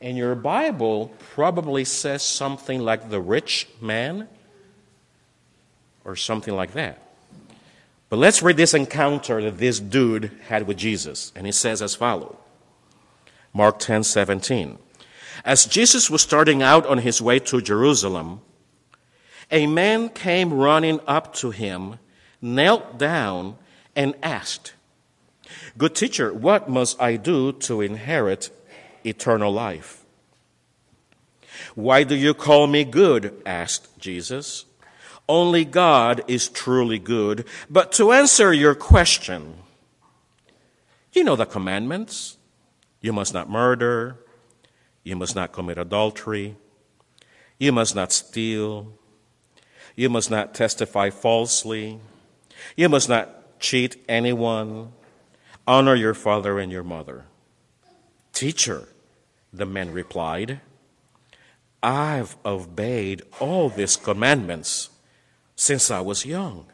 And your Bible probably says something like the rich man or something like that. But let's read this encounter that this dude had with Jesus. And it says as follows Mark 10 17. As Jesus was starting out on his way to Jerusalem, a man came running up to him, knelt down, and asked, Good teacher, what must I do to inherit eternal life? Why do you call me good? asked Jesus. Only God is truly good. But to answer your question, you know the commandments. You must not murder. You must not commit adultery. You must not steal. You must not testify falsely. You must not cheat anyone. Honor your father and your mother. Teacher, the man replied, I've obeyed all these commandments since I was young.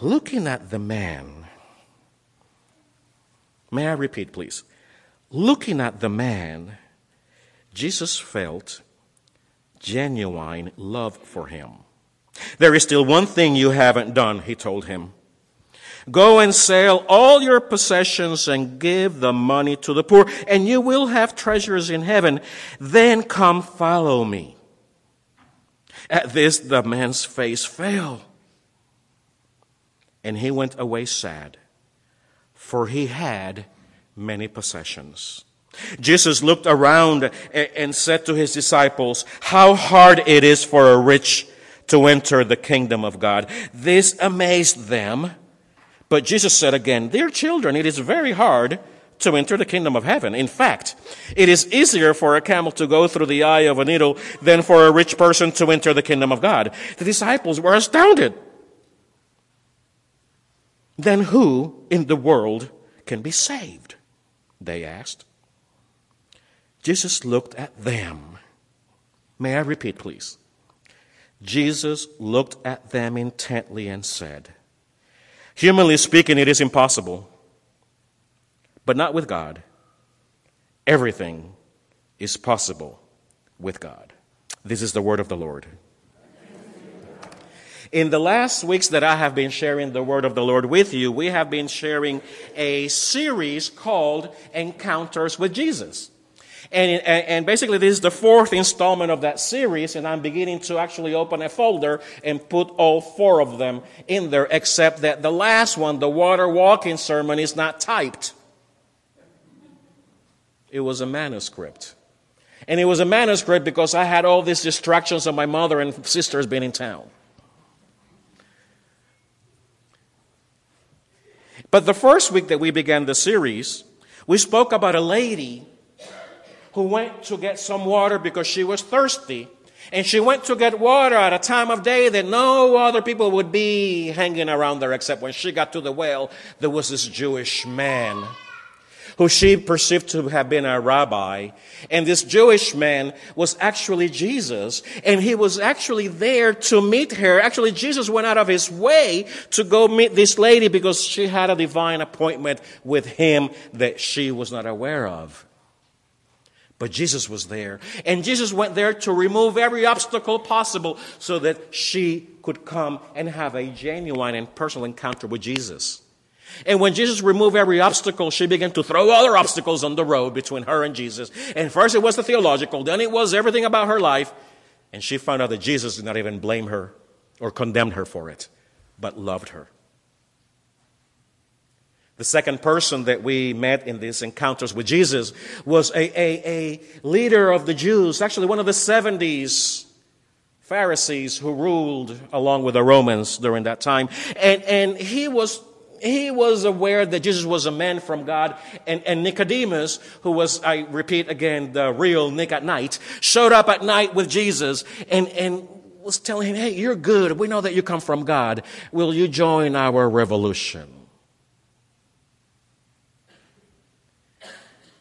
Looking at the man, may I repeat, please? Looking at the man, Jesus felt genuine love for him. There is still one thing you haven't done, he told him. Go and sell all your possessions and give the money to the poor, and you will have treasures in heaven. Then come follow me. At this, the man's face fell, and he went away sad, for he had many possessions. Jesus looked around and said to his disciples, How hard it is for a rich to enter the kingdom of God. This amazed them. But Jesus said again, Dear children, it is very hard to enter the kingdom of heaven. In fact, it is easier for a camel to go through the eye of a needle than for a rich person to enter the kingdom of God. The disciples were astounded. Then who in the world can be saved? They asked. Jesus looked at them. May I repeat, please? Jesus looked at them intently and said, Humanly speaking, it is impossible, but not with God. Everything is possible with God. This is the word of the Lord. In the last weeks that I have been sharing the word of the Lord with you, we have been sharing a series called Encounters with Jesus. And, and basically, this is the fourth installment of that series, and I'm beginning to actually open a folder and put all four of them in there, except that the last one, the water walking sermon, is not typed. It was a manuscript. And it was a manuscript because I had all these distractions of my mother and sisters being in town. But the first week that we began the series, we spoke about a lady who went to get some water because she was thirsty. And she went to get water at a time of day that no other people would be hanging around there except when she got to the well, there was this Jewish man who she perceived to have been a rabbi. And this Jewish man was actually Jesus. And he was actually there to meet her. Actually, Jesus went out of his way to go meet this lady because she had a divine appointment with him that she was not aware of. But Jesus was there. And Jesus went there to remove every obstacle possible so that she could come and have a genuine and personal encounter with Jesus. And when Jesus removed every obstacle, she began to throw other obstacles on the road between her and Jesus. And first it was the theological, then it was everything about her life. And she found out that Jesus did not even blame her or condemn her for it, but loved her. The second person that we met in these encounters with Jesus was a, a, a leader of the Jews, actually one of the 70s Pharisees who ruled along with the Romans during that time. And, and he was he was aware that Jesus was a man from God, and, and, Nicodemus, who was, I repeat again, the real Nick at night, showed up at night with Jesus and, and was telling him, Hey, you're good. We know that you come from God. Will you join our revolution?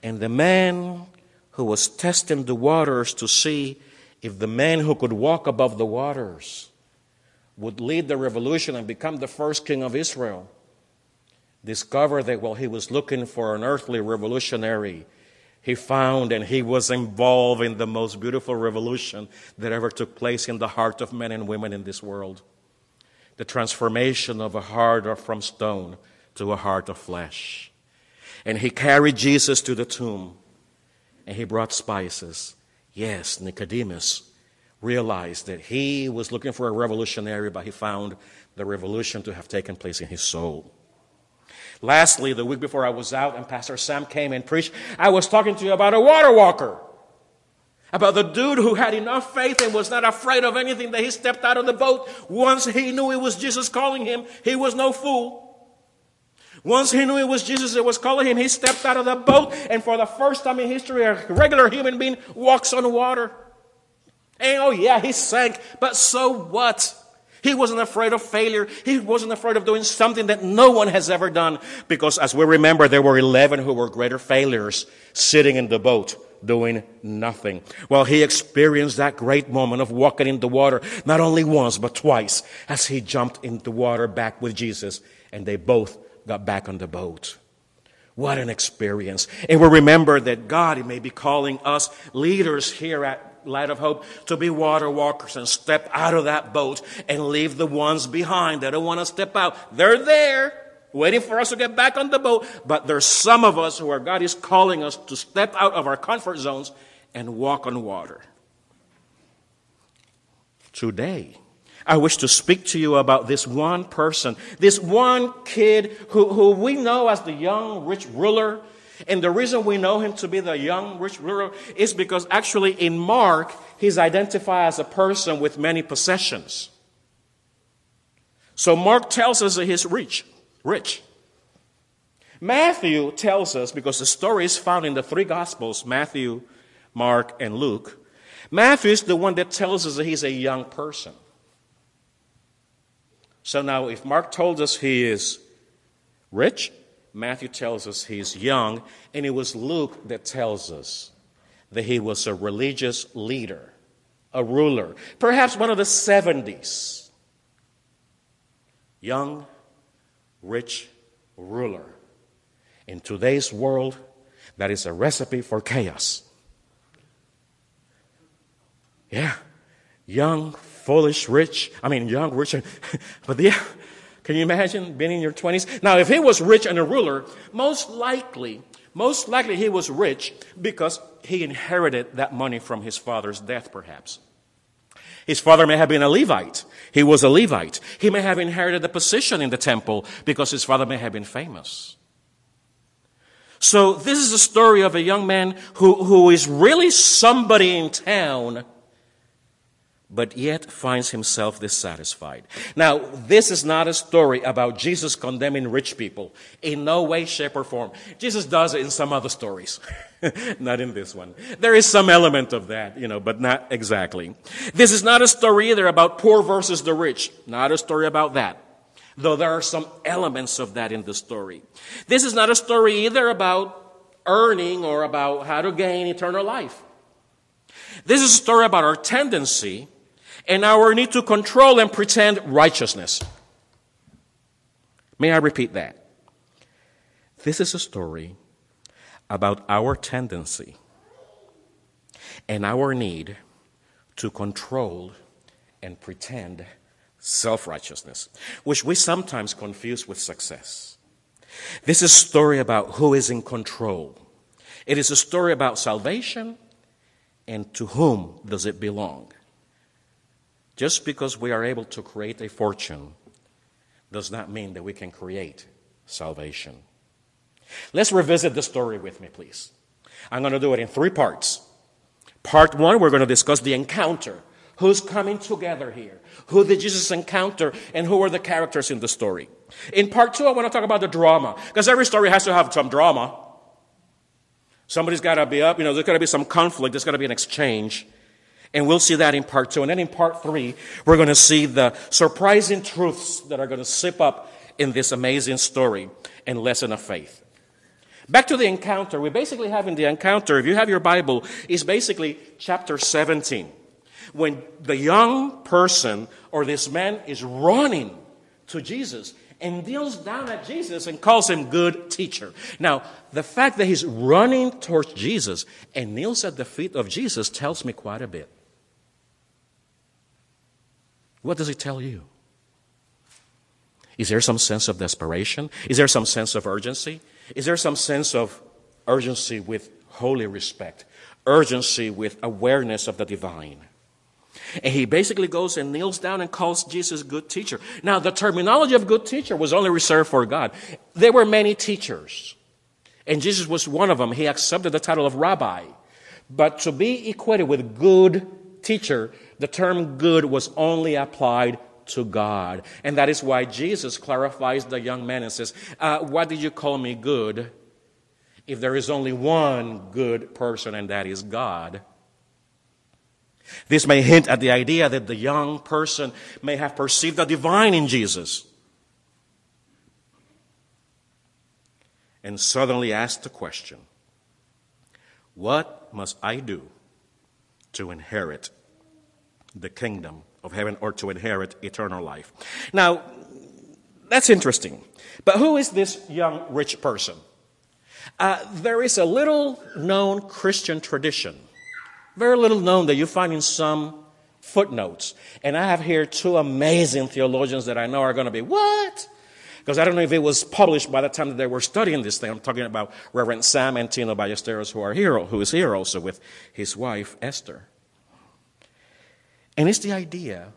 And the man who was testing the waters to see if the man who could walk above the waters would lead the revolution and become the first king of Israel discovered that while he was looking for an earthly revolutionary, he found and he was involved in the most beautiful revolution that ever took place in the heart of men and women in this world the transformation of a heart from stone to a heart of flesh. And he carried Jesus to the tomb and he brought spices. Yes, Nicodemus realized that he was looking for a revolutionary, but he found the revolution to have taken place in his soul. Lastly, the week before I was out and Pastor Sam came and preached, I was talking to you about a water walker. About the dude who had enough faith and was not afraid of anything that he stepped out of the boat. Once he knew it was Jesus calling him, he was no fool. Once he knew it was Jesus that was calling him, he stepped out of the boat, and for the first time in history, a regular human being walks on water. And oh, yeah, he sank, but so what? He wasn't afraid of failure. He wasn't afraid of doing something that no one has ever done. Because as we remember, there were 11 who were greater failures sitting in the boat doing nothing. Well, he experienced that great moment of walking in the water, not only once, but twice, as he jumped into water back with Jesus, and they both got back on the boat. What an experience. And we remember that God may be calling us leaders here at Light of Hope to be water walkers and step out of that boat and leave the ones behind that don't want to step out. They're there waiting for us to get back on the boat. But there's some of us who are God is calling us to step out of our comfort zones and walk on water. Today, I wish to speak to you about this one person, this one kid who, who we know as the young rich ruler. And the reason we know him to be the young rich ruler is because actually in Mark, he's identified as a person with many possessions. So Mark tells us that he's rich, rich. Matthew tells us, because the story is found in the three Gospels Matthew, Mark, and Luke. Matthew is the one that tells us that he's a young person. So now, if Mark told us he is rich, Matthew tells us he's young, and it was Luke that tells us that he was a religious leader, a ruler, perhaps one of the 70s. Young, rich ruler. In today's world, that is a recipe for chaos. Yeah, young, foolish, rich. I mean, young, rich. But yeah, can you imagine being in your 20s? Now, if he was rich and a ruler, most likely, most likely he was rich because he inherited that money from his father's death, perhaps. His father may have been a Levite. He was a Levite. He may have inherited a position in the temple because his father may have been famous. So this is a story of a young man who, who is really somebody in town but yet finds himself dissatisfied. Now, this is not a story about Jesus condemning rich people in no way, shape, or form. Jesus does it in some other stories, not in this one. There is some element of that, you know, but not exactly. This is not a story either about poor versus the rich, not a story about that. Though there are some elements of that in the story. This is not a story either about earning or about how to gain eternal life. This is a story about our tendency and our need to control and pretend righteousness. May I repeat that? This is a story about our tendency and our need to control and pretend self righteousness, which we sometimes confuse with success. This is a story about who is in control. It is a story about salvation and to whom does it belong. Just because we are able to create a fortune does not mean that we can create salvation. Let's revisit the story with me, please. I'm going to do it in three parts. Part one, we're going to discuss the encounter. Who's coming together here? Who did Jesus encounter and who are the characters in the story? In part two, I want to talk about the drama because every story has to have some drama. Somebody's got to be up, you know, there's got to be some conflict, there's got to be an exchange. And we'll see that in part two. And then in part three, we're going to see the surprising truths that are going to sip up in this amazing story and lesson of faith. Back to the encounter. We're basically have in the encounter, if you have your Bible, is basically chapter 17. When the young person or this man is running to Jesus and kneels down at Jesus and calls him good teacher. Now, the fact that he's running towards Jesus and kneels at the feet of Jesus tells me quite a bit. What does it tell you? Is there some sense of desperation? Is there some sense of urgency? Is there some sense of urgency with holy respect? Urgency with awareness of the divine? And he basically goes and kneels down and calls Jesus good teacher. Now, the terminology of good teacher was only reserved for God. There were many teachers, and Jesus was one of them. He accepted the title of rabbi. But to be equated with good teacher, the term good was only applied to God. And that is why Jesus clarifies the young man and says, uh, Why did you call me good if there is only one good person, and that is God? This may hint at the idea that the young person may have perceived the divine in Jesus. And suddenly asked the question What must I do to inherit the kingdom of heaven or to inherit eternal life? Now, that's interesting. But who is this young rich person? Uh, there is a little known Christian tradition very little known that you find in some footnotes. And I have here two amazing theologians that I know are going to be, what? Because I don't know if it was published by the time that they were studying this thing. I'm talking about Reverend Sam and Tino Ballesteros, who are here, who is here also with his wife, Esther. And it's the idea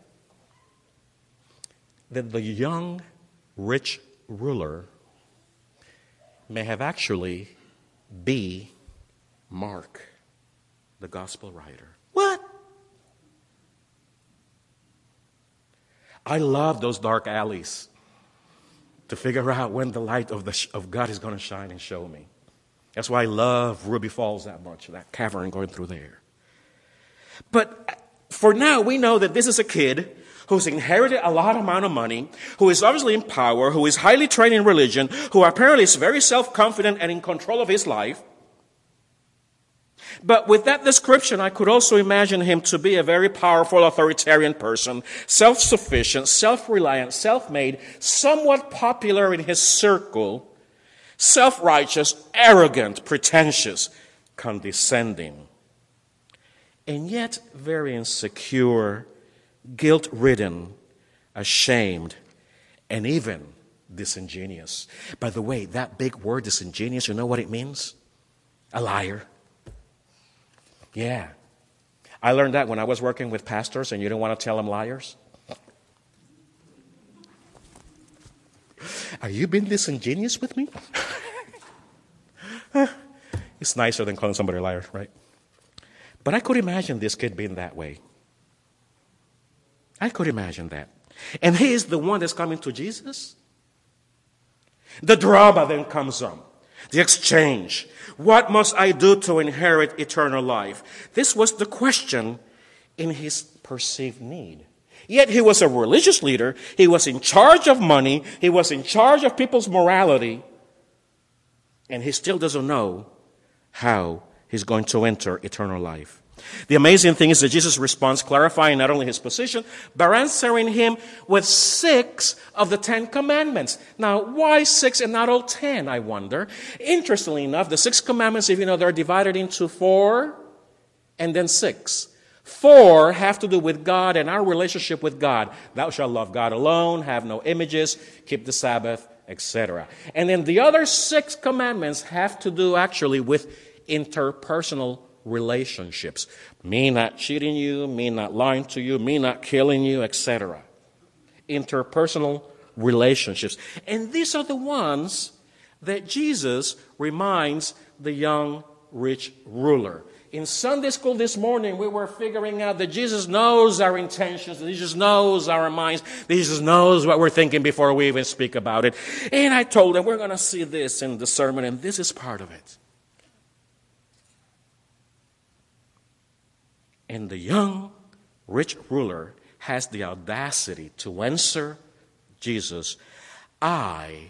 that the young, rich ruler may have actually be Mark the gospel writer. What? I love those dark alleys to figure out when the light of, the, of God is going to shine and show me. That's why I love Ruby Falls that much, that cavern going through there. But for now, we know that this is a kid who's inherited a lot amount of money, who is obviously in power, who is highly trained in religion, who apparently is very self-confident and in control of his life. But with that description, I could also imagine him to be a very powerful authoritarian person, self-sufficient, self-reliant, self-made, somewhat popular in his circle, self-righteous, arrogant, pretentious, condescending, and yet very insecure, guilt-ridden, ashamed, and even disingenuous. By the way, that big word disingenuous, you know what it means? A liar. Yeah. I learned that when I was working with pastors and you didn't want to tell them liars. Are you being disingenuous with me? it's nicer than calling somebody a liar, right? But I could imagine this kid being that way. I could imagine that. And he is the one that's coming to Jesus. The drama then comes on. The exchange. What must I do to inherit eternal life? This was the question in his perceived need. Yet he was a religious leader. He was in charge of money. He was in charge of people's morality. And he still doesn't know how he's going to enter eternal life. The amazing thing is that Jesus responds clarifying not only his position, but answering him with six of the Ten Commandments. Now, why six and not all ten, I wonder? Interestingly enough, the six commandments, if you know, they're divided into four and then six. Four have to do with God and our relationship with God. Thou shalt love God alone, have no images, keep the Sabbath, etc. And then the other six commandments have to do actually with interpersonal relationships. Me not cheating you, me not lying to you, me not killing you, etc. Interpersonal relationships. And these are the ones that Jesus reminds the young rich ruler. In Sunday school this morning, we were figuring out that Jesus knows our intentions, that Jesus knows our minds, that Jesus knows what we're thinking before we even speak about it. And I told them, we're going to see this in the sermon, and this is part of it. And the young rich ruler has the audacity to answer Jesus, I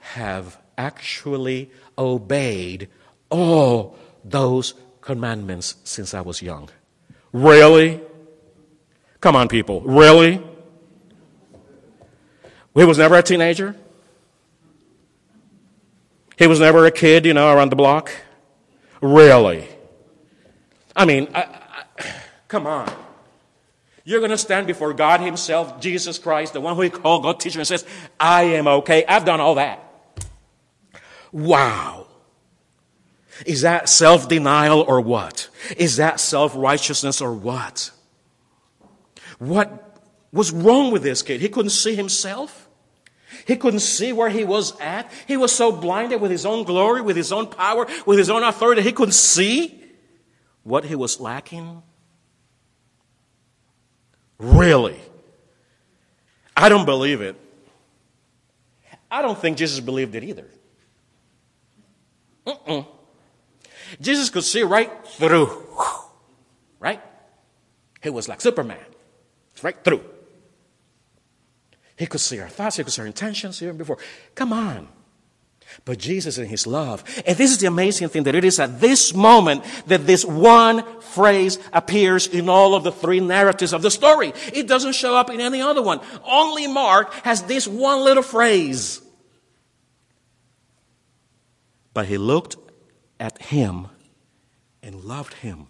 have actually obeyed all those commandments since I was young. Really? Come on, people. Really? He was never a teenager. He was never a kid, you know, around the block? Really? I mean, I, come on. You're going to stand before God Himself, Jesus Christ, the one who He called God teacher, and says, I am okay. I've done all that. Wow. Is that self denial or what? Is that self righteousness or what? What was wrong with this kid? He couldn't see himself. He couldn't see where he was at. He was so blinded with his own glory, with his own power, with his own authority, he couldn't see what he was lacking. Really? I don't believe it. I don't think Jesus believed it either. Mm-mm. Jesus could see right through. Right? He was like Superman. Right through. He could see our thoughts, he could see our intentions even before. Come on. But Jesus in his love. And this is the amazing thing that it is at this moment that this one phrase appears in all of the three narratives of the story. It doesn't show up in any other one. Only Mark has this one little phrase. But he looked at him and loved him.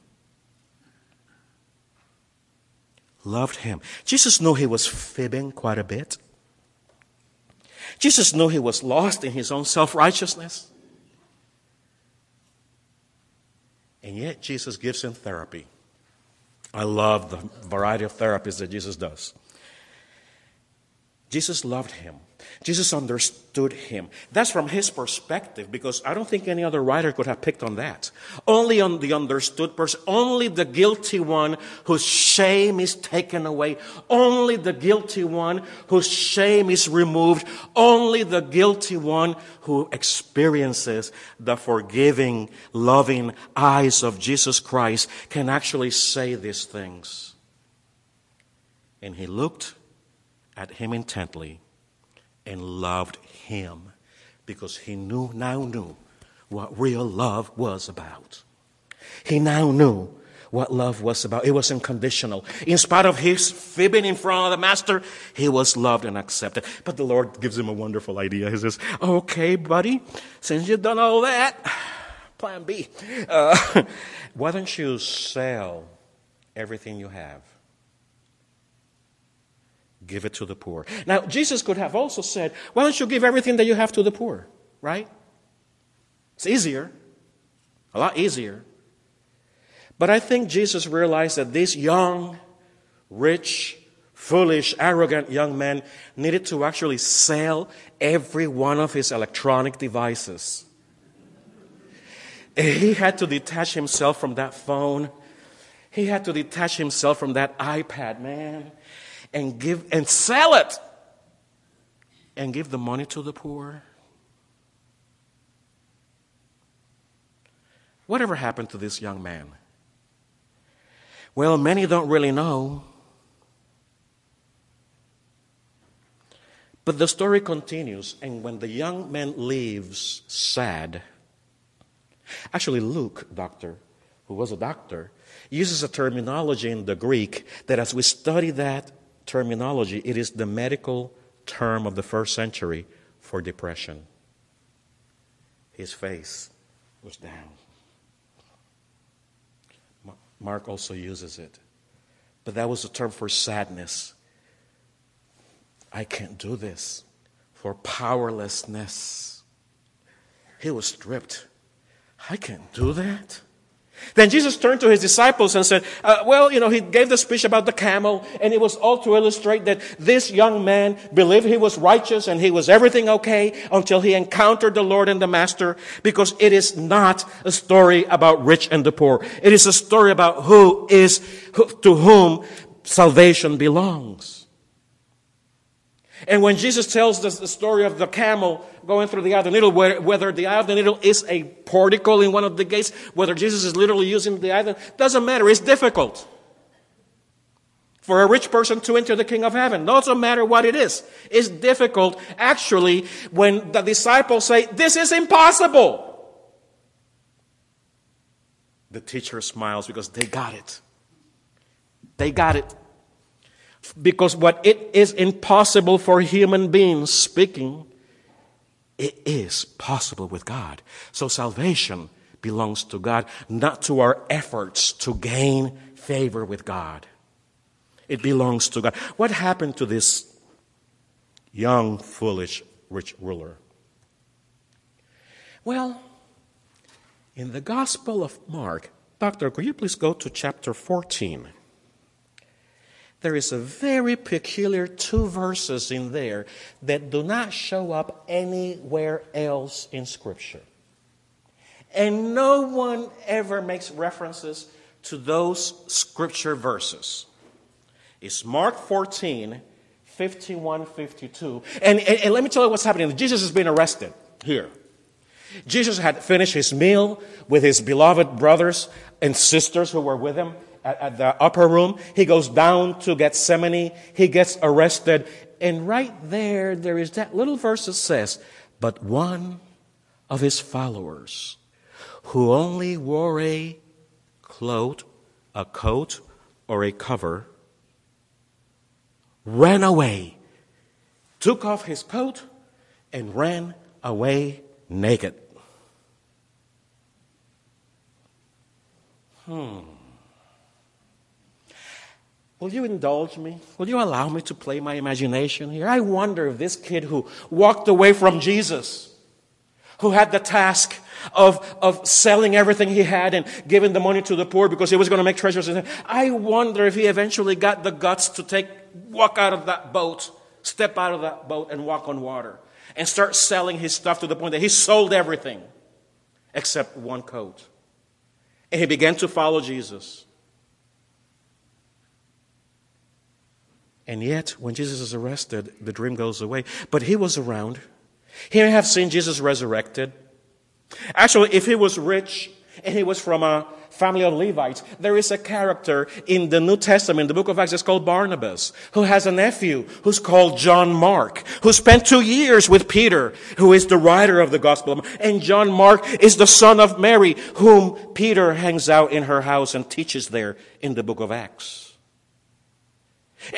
Loved him. Jesus knew he was fibbing quite a bit. Jesus knew he was lost in his own self righteousness. And yet, Jesus gives him therapy. I love the variety of therapies that Jesus does. Jesus loved him. Jesus understood him. That's from his perspective because I don't think any other writer could have picked on that. Only on the understood person, only the guilty one whose shame is taken away, only the guilty one whose shame is removed, only the guilty one who experiences the forgiving, loving eyes of Jesus Christ can actually say these things. And he looked at him intently and loved him because he knew now knew what real love was about. He now knew what love was about. It was unconditional. In spite of his fibbing in front of the master, he was loved and accepted. But the Lord gives him a wonderful idea. He says, Okay, buddy, since you've done all that, plan B. Uh, why don't you sell everything you have give it to the poor. Now, Jesus could have also said, Why don't you give everything that you have to the poor? Right? It's easier, a lot easier. But I think Jesus realized that this young, rich, foolish, arrogant young man needed to actually sell every one of his electronic devices. He had to detach himself from that phone. He had to detach himself from that iPad, man and give and sell it and give the money to the poor? Whatever happened to this young man? Well, many don't really know. But the story continues, and when the young man leaves sad, actually, Luke, doctor, who was a doctor, uses a terminology in the Greek that as we study that, terminology, it is the medical term of the first century for depression. His face was down. Mark also uses it. But that was a term for sadness. I can't do this. For powerlessness. He was stripped. I can't do that. Then Jesus turned to his disciples and said, uh, Well, you know, he gave the speech about the camel, and it was all to illustrate that this young man believed he was righteous and he was everything okay until he encountered the Lord and the Master, because it is not a story about rich and the poor. It is a story about who is, who, to whom salvation belongs. And when Jesus tells the, the story of the camel going through the eye of the needle, whether the eye of the needle is a portico in one of the gates, whether Jesus is literally using the eye, the, doesn't matter. It's difficult for a rich person to enter the king of heaven. Doesn't matter what it is. It's difficult. Actually, when the disciples say, this is impossible, the teacher smiles because they got it. They got it. Because what it is impossible for human beings speaking It is possible with God. So salvation belongs to God, not to our efforts to gain favor with God. It belongs to God. What happened to this young, foolish, rich ruler? Well, in the Gospel of Mark, Doctor, could you please go to chapter 14? There is a very peculiar two verses in there that do not show up anywhere else in Scripture. And no one ever makes references to those Scripture verses. It's Mark 14, 51, 52. And, and, and let me tell you what's happening. Jesus has been arrested here. Jesus had finished his meal with his beloved brothers and sisters who were with him at, at, the upper room. He goes down to Gethsemane. He gets arrested. And right there, there is that little verse that says, But one of his followers who only wore a cloak, a coat, or a cover ran away, took off his coat, and ran away naked. Hmm. Will you indulge me? Will you allow me to play my imagination here? I wonder if this kid who walked away from Jesus, who had the task of, of selling everything he had and giving the money to the poor because he was going to make treasures. I wonder if he eventually got the guts to take, walk out of that boat, step out of that boat and walk on water and start selling his stuff to the point that he sold everything except one coat. And he began to follow Jesus. And yet, when Jesus is arrested, the dream goes away. But he was around. He may have seen Jesus resurrected. Actually, if he was rich and he was from a family of Levites, there is a character in the New Testament, the book of Acts, is called Barnabas, who has a nephew who's called John Mark, who spent two years with Peter, who is the writer of the Gospel. And John Mark is the son of Mary, whom Peter hangs out in her house and teaches there in the book of Acts.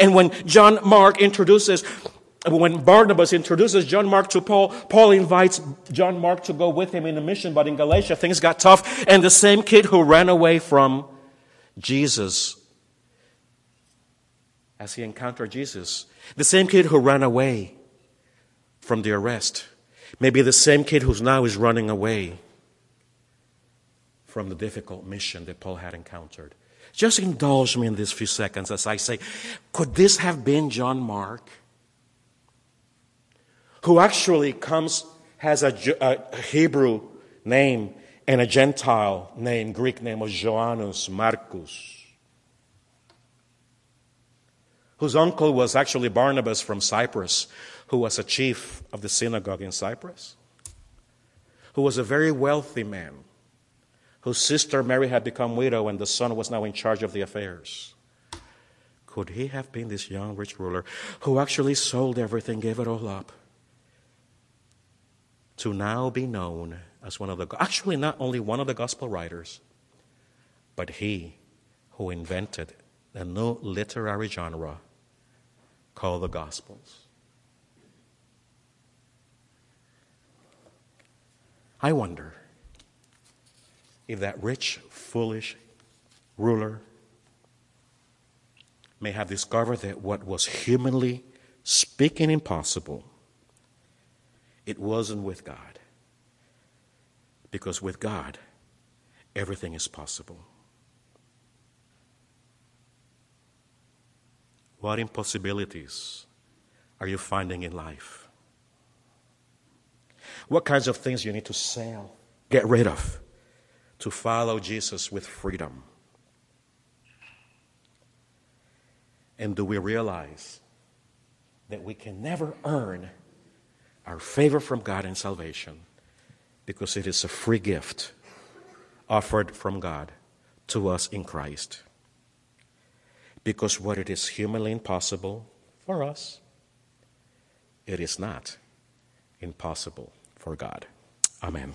And when John Mark introduces, when Barnabas introduces John Mark to Paul, Paul invites John Mark to go with him in a mission, but in Galatia things got tough, and the same kid who ran away from Jesus as he encountered Jesus, the same kid who ran away from the arrest, maybe the same kid who's now is running away from the difficult mission that Paul had encountered. Just indulge me in these few seconds as I say, could this have been John Mark? Who actually comes, has a, a Hebrew name and a Gentile name, Greek name of Joannes Marcus. Whose uncle was actually Barnabas from Cyprus, who was a chief of the synagogue in Cyprus, who was a very wealthy man whose sister Mary had become widow and the son was now in charge of the affairs. Could he have been this young rich ruler who actually sold everything, gave it all up, to now be known as one of the, actually, not only one of the gospel writers, but he who invented a new literary genre called the Gospels? I wonder if that rich, foolish ruler may have discovered that what was humanly speaking impossible, it wasn't with God. Because with God, everything is possible. What impossibilities are you finding in life? What kinds of things you need to sell, get rid of? To follow Jesus with freedom? And do we realize that we can never earn our favor from God and salvation because it is a free gift offered from God to us in Christ? Because what it is humanly impossible for us, it is not impossible for God. Amen.